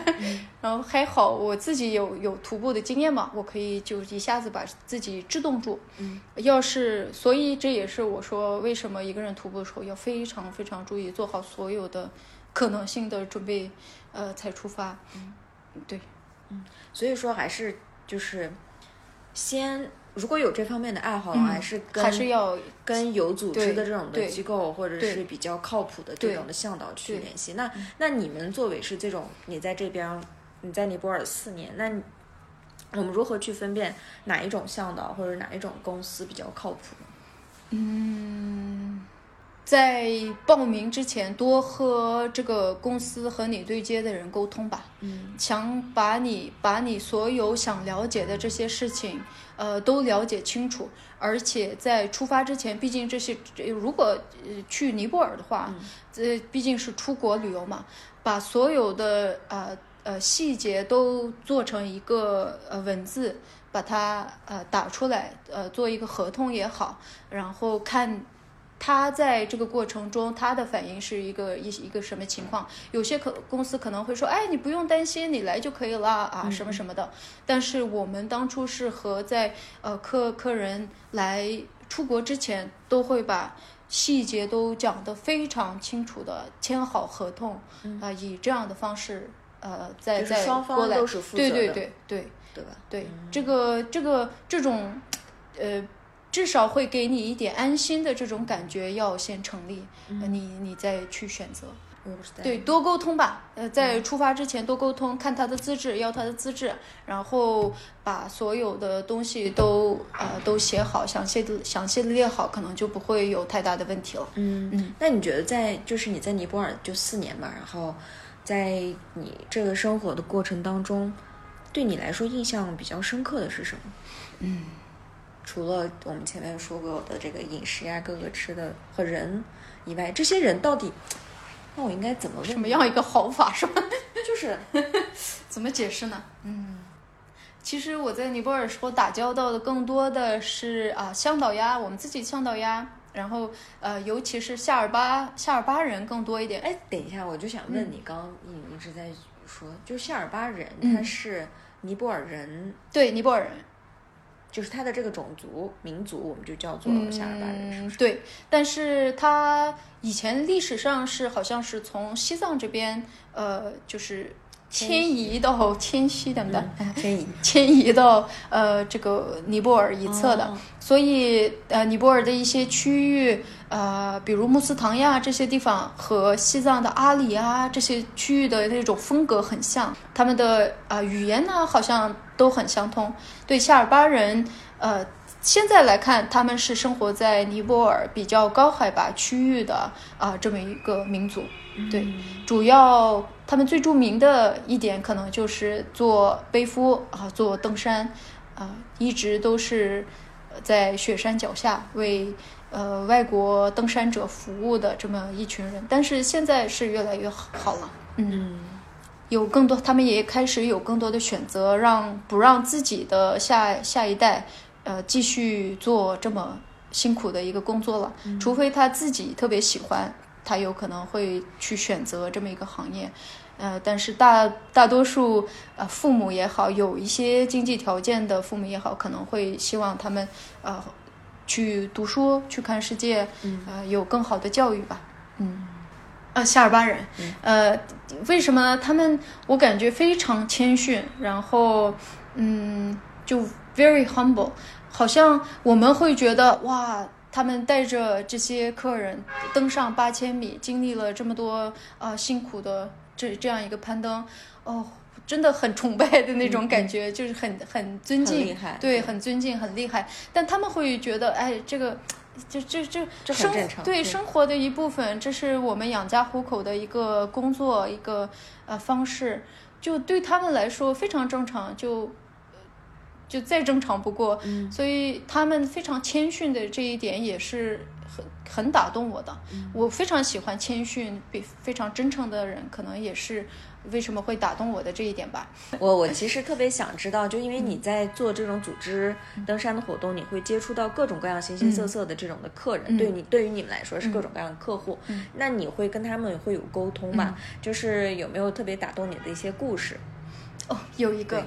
然后还好我自己有有徒步的经验嘛，我可以就一下子把自己制动住。嗯，要是所以这也是我说为什么一个人徒步的时候要非常非常注意，做好所有的可能性的准备，呃，才出发。嗯，对。所以说还是就是先如果有这方面的爱好，嗯还是跟还是要跟有组织的这种的机构，或者是比较靠谱的这种的向导去联系。那那你们作为是这种，你在这边你在尼泊尔四年，那我们如何去分辨哪一种向导或者哪一种公司比较靠谱呢？嗯，在报名之前，多和这个公司和你对接的人沟通吧。嗯想把你把你所有想了解的这些事情，呃，都了解清楚。而且在出发之前，毕竟这些如果呃去尼泊尔的话，这、毕竟是出国旅游嘛，把所有的呃呃细节都做成一个呃文字，把它呃打出来，呃做一个合同也好，然后看他在这个过程中他的反应是一个一一个什么情况？有些可公司可能会说，哎，你不用担心，你来就可以了啊，什么什么的。但是我们当初是和在呃客客人来出国之前，都会把细节都讲得非常清楚的，签好合同啊、以这样的方式呃再就是再双方过来，都是负责的对对对对。对吧？对，这个这个这种，呃，至少会给你一点安心的这种感觉，要先成立，呃你你再去选择。对，多沟通吧。呃，在出发之前多沟通，看他的资质，要他的资质，然后把所有的东西都呃都写好，详细的详细的列好，可能就不会有太大的问题了。嗯嗯，那你觉得在就是你在尼泊尔就四年嘛，然后在你这个生活的过程当中，对你来说印象比较深刻的是什么？除了我们前面说过的这个饮食呀、各个吃的和人以外，这些人到底，那我应该怎么问？什么样一个好法是吧？就是 怎么解释呢？嗯，其实我在尼泊尔时候打交道的更多的是啊向导呀，我们自己向导呀，然后呃，尤其是夏尔巴夏尔巴人更多一点。哎，等一下，我就想问你，刚刚你一直在说，就夏尔巴人嗯他是尼泊尔人，对尼泊尔人，就是他的这个种族民族，我们就叫做夏尔巴人，是不是？嗯对，但是他以前历史上是好像是从西藏这边呃，就是迁移到迁徙等迁移 迁移到呃这个尼泊尔一侧的，哦所以呃尼泊尔的一些区域，呃比如穆斯唐亚这些地方和西藏的阿里啊这些区域的那种风格很像，他们的啊、呃语言呢好像都很相通。对夏尔巴人，呃现在来看他们是生活在尼泊尔比较高海拔区域的啊、这么一个民族。对，主要他们最著名的一点可能就是做背夫啊，做登山啊，一直都是呃在雪山脚下为呃外国登山者服务的这么一群人。但是现在是越来越好了，嗯，有更多，他们也开始有更多的选择，让不让自己的下下一代呃继续做这么辛苦的一个工作了，除非他自己特别喜欢。他有可能会去选择这么一个行业，呃，但是大大多数呃父母也好，有一些经济条件的父母也好，可能会希望他们呃去读书、去看世界，呃，有更好的教育吧，嗯。呃，夏尔巴人，呃，为什么呢？他们我感觉非常谦逊，然后，嗯，就 very humble，好像我们会觉得哇，他们带着这些客人登上八千米，经历了这么多啊、呃辛苦的这这样一个攀登，哦，真的很崇拜的那种感觉，就是很很尊敬，很厉害对，很尊敬，很厉害。但他们会觉得，哎，这个。这这这这很生对对生活的一部分，这是我们养家糊口的一个工作，一个呃方式，就对他们来说非常正常，就就再正常不过。嗯所以他们非常谦逊的这一点也是很很打动我的。我非常喜欢谦逊、比非常真诚的人，可能也是为什么会打动我的这一点吧。我我其实特别想知道，就因为嗯你在做这种组织登山的活动，你会接触到各种各样形形色色的这种的客人，嗯。对你对于你们来说是各种各样的客户，嗯。那你会跟他们会有沟通吗？就是有没有特别打动你的一些故事？哦，有一个对，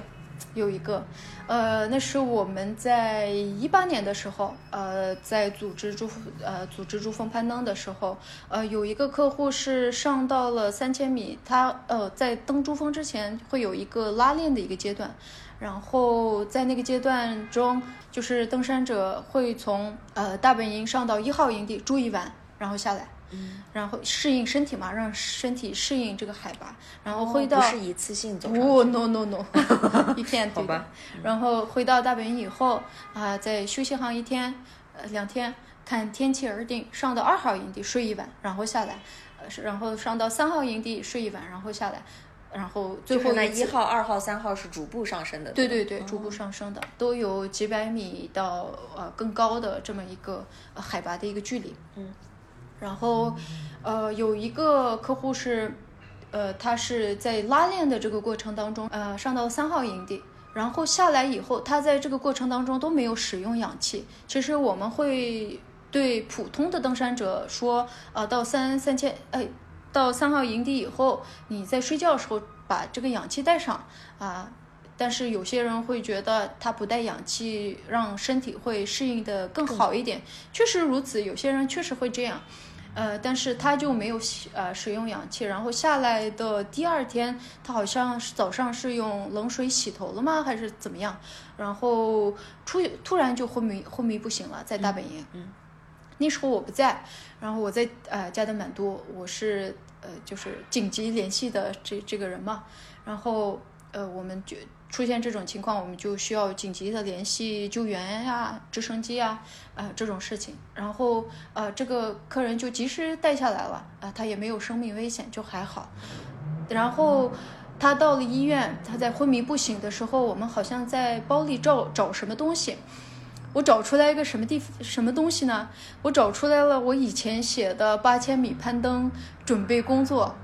有一个，呃，那是我们在一八年的时候，呃，在组织珠呃组织珠峰攀登的时候，呃，有一个客户是上到了三千米，他呃在登珠峰之前会有一个拉练的一个阶段，然后在那个阶段中，就是登山者会从呃大本营上到一号营地住一晚，然后下来。嗯，然后适应身体嘛，让身体适应这个海拔，然后回到、哦不是一次性走，no no no，一天对吧。然后回到大本营以后啊、再休息上一天，呃，两天，看天气而定。上到二号营地睡一晚，然后下来，呃，然后上到三号营地睡一晚，然后下来，然后最后那后一号、二号、三号是逐步上升的，对对对，逐步上升的，都有几百米到呃更高的这么一个、呃、海拔的一个距离。嗯，然后呃有一个客户是，呃他是在拉练的这个过程当中，呃上到三号营地。然后下来以后，他在这个过程当中都没有使用氧气。其实我们会对普通的登山者说，呃，到三三千，哎，到三号营地以后，你在睡觉的时候把这个氧气带上啊。但是有些人会觉得他不带氧气，让身体会适应的更好一点。确实如此，有些人确实会这样。呃，但是他就没有洗呃使用氧气，然后下来的第二天，他好像是早上是用冷水洗头了吗，还是怎么样？然后出突然就昏迷昏迷不醒了，在大本营。嗯那时候我不在，然后我在呃加德满都，我是呃就是紧急联系的这这个人嘛，然后呃我们就出现这种情况，我们就需要紧急的联系救援呀、直升机呀，呃这种事情，然后呃这个客人就及时带下来了，啊、他也没有生命危险，就还好，然后。他到了医院，他在昏迷不醒的时候，我们好像在包里找找什么东西，我找出来一个什么地什么东西呢？我找出来了我以前写的八千米攀登准备工作。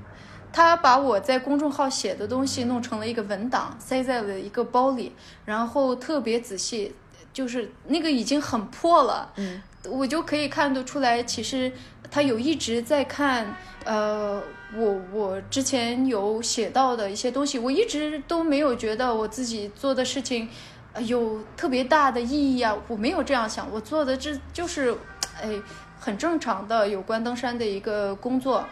他把我在公众号写的东西弄成了一个文档，塞在了一个包里，然后特别仔细，就是那个已经很破了，嗯，我就可以看得出来，其实他有一直在看，呃，我我之前有写到的一些东西，我一直都没有觉得我自己做的事情有特别大的意义啊，我没有这样想，我做的这就是，哎，很正常的有关登山的一个工作。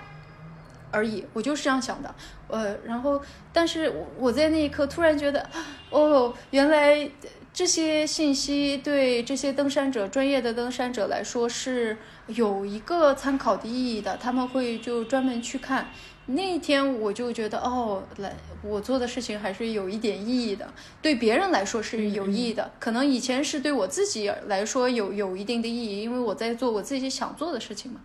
而已，我就是这样想的，呃，然后，但是我在那一刻突然觉得，哦，原来这些信息对这些登山者、专业的登山者来说是有一个参考的意义的，他们会就专门去看。那一天我就觉得，哦，来，我做的事情还是有一点意义的，对别人来说是有意义的，可能以前是对我自己来说有有一定的意义，因为我在做我自己想做的事情嘛。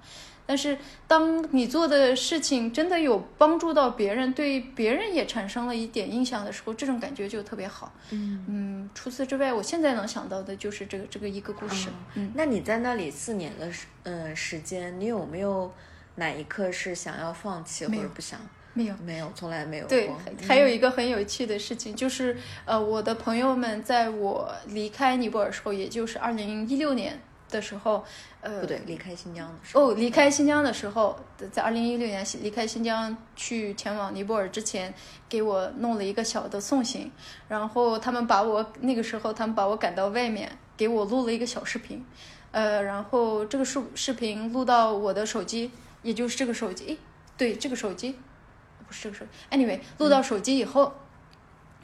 但是，当你做的事情真的有帮助到别人，对别人也产生了一点印象的时候，这种感觉就特别好。嗯嗯。除此之外，我现在能想到的就是这个这个一个故事。嗯。那你在那里四年的时嗯时间，你有没有哪一刻是想要放弃或者不想？没有，没有，从来没有。对，还有一个很有趣的事情，就是呃，我的朋友们在我离开尼泊尔时候，也就是二零一六年。的时候，呃，不对，离开新疆的时候。哦，离开新疆的时候，在二零一六年离开新疆去前往尼泊尔之前，给我弄了一个小的送行，然后他们把我那个时候他们把我赶到外面，给我录了一个小视频，呃，然后这个视视频录到我的手机，也就是这个手机，诶，对，这个手机，不是这个手机，anyway，录到手机以后。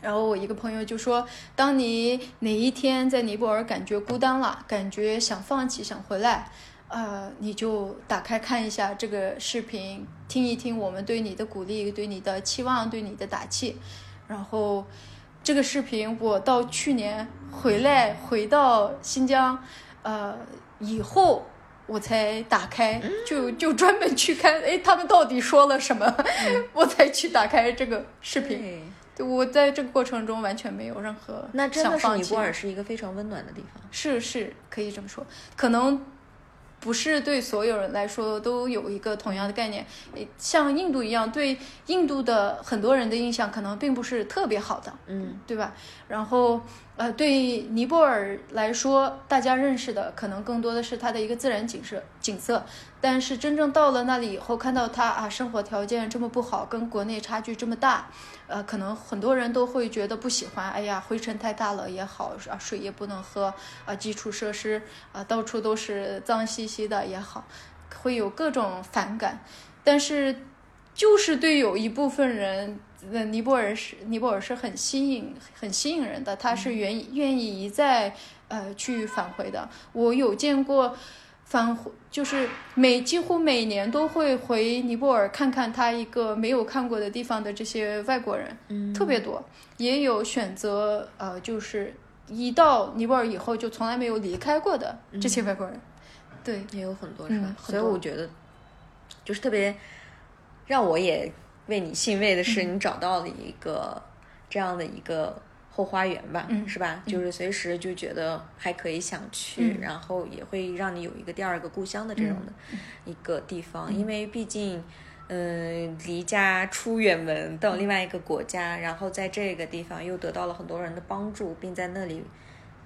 然后我一个朋友就说：“当你哪一天在尼泊尔感觉孤单了，感觉想放弃、想回来，呃，你就打开看一下这个视频，听一听我们对你的鼓励、对你的期望、对你的打气。然后这个视频我到去年回来回到新疆，呃，以后我才打开，就就专门去看，哎，他们到底说了什么，我才去打开这个视频。”我在这个过程中完全没有任何那真的是尼泊尔是一个非常温暖的地方，是是可以这么说，可能不是对所有人来说都有一个同样的概念，像印度一样，对印度的很多人的印象可能并不是特别好的，嗯，对吧？然后呃，对尼泊尔来说，大家认识的可能更多的是它的一个自然景色景色。但是真正到了那里以后，看到它啊，生活条件这么不好，跟国内差距这么大，呃，可能很多人都会觉得不喜欢。哎呀，灰尘太大了也好，啊，水也不能喝，啊，基础设施啊，到处都是脏兮兮的也好，会有各种反感。但是，就是对有一部分人，呃，尼泊尔是尼泊尔是很吸引、很吸引人的，他是愿意愿意一再呃去返回的。我有见过。返回就是每几乎每年都会回尼泊尔看看他一个没有看过的地方的这些外国人，嗯，特别多，也有选择呃，就是一到尼泊尔以后就从来没有离开过的这些外国人，对，也有很多是吧？所以我觉得就是特别让我也为你欣慰的是，你找到了一个这样的一个。后花园吧，是吧？就是随时就觉得还可以想去，然后也会让你有一个第二个故乡的这种的一个地方。因为毕竟，嗯，离家出远门到另外一个国家，然后在这个地方又得到了很多人的帮助，并在那里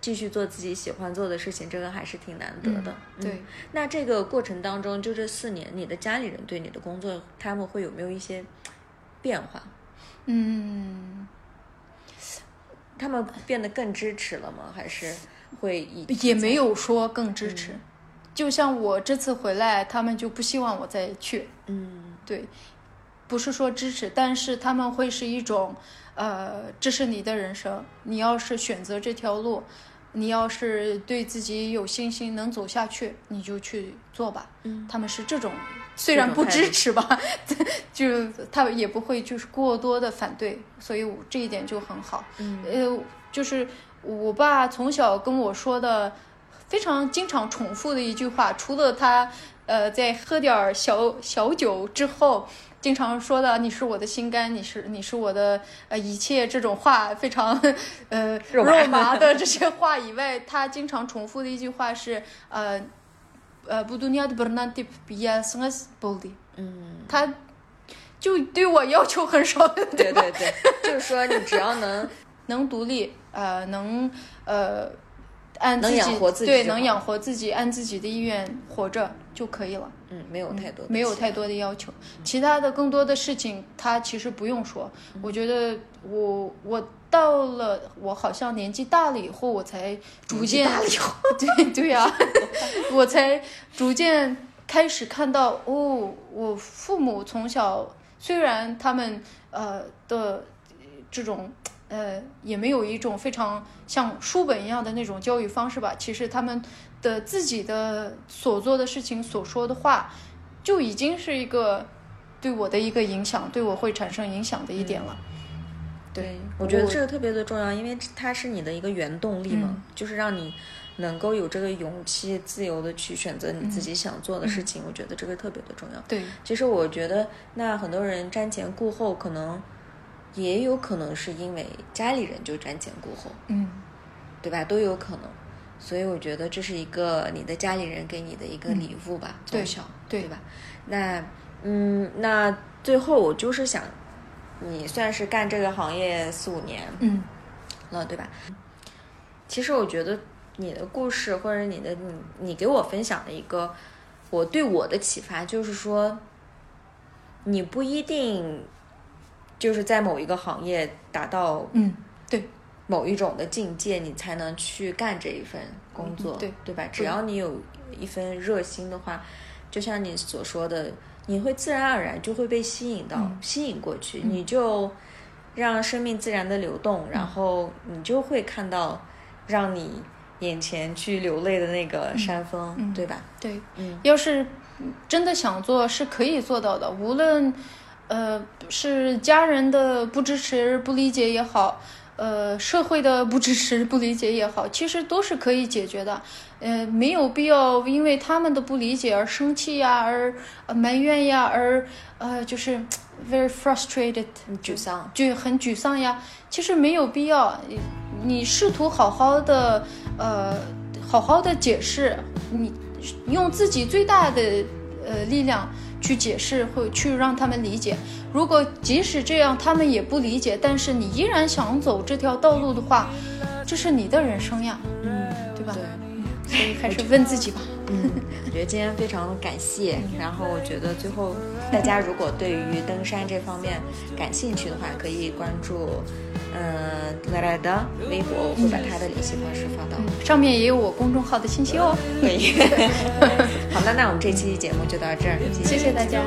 继续做自己喜欢做的事情，这个还是挺难得的。对，那这个过程当中，就这四年，你的家里人对你的工作，他们会有没有一些变化？嗯。他们变得更支持了吗？还是会也没有说更支持？就像我这次回来，他们就不希望我再去。嗯，对，不是说支持，但是他们会是一种，呃，这是你的人生，你要是选择这条路，你要是对自己有信心能走下去，你就去做吧。嗯，他们是这种。虽然不支持吧，就他也不会就是过多的反对，所以这一点就很好。嗯，呃，就是我爸从小跟我说的非常经常重复的一句话，除了他呃，在喝点儿小小酒之后，经常说的“你是我的心肝，你是你是我的呃一切”这种话，非常呃 肉麻的这些话以外，他经常重复的一句话是呃呃不杜尼亚的 bernantip biasngas boldi，嗯，他就对我要求很少，对对对，就是说你只要能 能独立，呃，能呃按自己能养活自己对，能养活自己，按自己的意愿活着就可以了。嗯没有太多没有太多的要求，其他的更多的事情他其实不用说。嗯。我觉得我我到了我好像年纪大了以后，我才逐渐 对对呀、我才逐渐开始看到哦，我父母从小虽然他们呃的这种。呃，也没有一种非常像书本一样的那种教育方式吧。其实他们的自己的所做的事情、所说的话，就已经是一个对我的一个影响，对我会产生影响的一点了。对，我觉得这个特别的重要，因为它是你的一个原动力嘛，嗯就是让你能够有这个勇气，自由的去选择你自己想做的事情。我觉得这个特别的重要。对，其实我觉得，那很多人瞻前顾后，可能也有可能是因为家里人就瞻前顾后，嗯对吧？都有可能。所以我觉得这是一个你的家里人给你的一个礼物吧，对从小，对吧？那嗯，那最后我就是想，你算是干这个行业四五年，嗯了，对吧？其实我觉得你的故事或者你的你你给我分享的一个我对我的启发，就是说，你不一定就是在某一个行业达到嗯，对。某一种的境界，你才能去干这一份工作，嗯对。对吧？只要你有一份热心的话，就像你所说的，你会自然而然就会被吸引到，嗯。吸引过去，你就让生命自然的流动，然后你就会看到让你眼前去流泪的那个山峰，嗯对吧？对。嗯要是真的想做，是可以做到的。无论呃是家人的不支持、不理解也好，呃社会的不支持、不理解也好，其实都是可以解决的。呃，没有必要因为他们的不理解而生气呀，而呃埋怨呀，而呃就是 very frustrated，你沮丧，就很沮丧呀。其实没有必要，你你试图好好的呃好好的解释，你用自己最大的呃力量去解释，会去让他们理解。如果即使这样他们也不理解，但是你依然想走这条道路的话，这是你的人生呀，嗯，对吧？对。所以还是问自己吧。嗯，我觉得今天非常感谢。然后我觉得最后大家如果对于登山这方面感兴趣的话，可以关注呃来来的微博，我会把他的联系方式发到。上面也有我公众号的信息哦。可以。好，了那我们这期节目就到这儿，谢谢大家。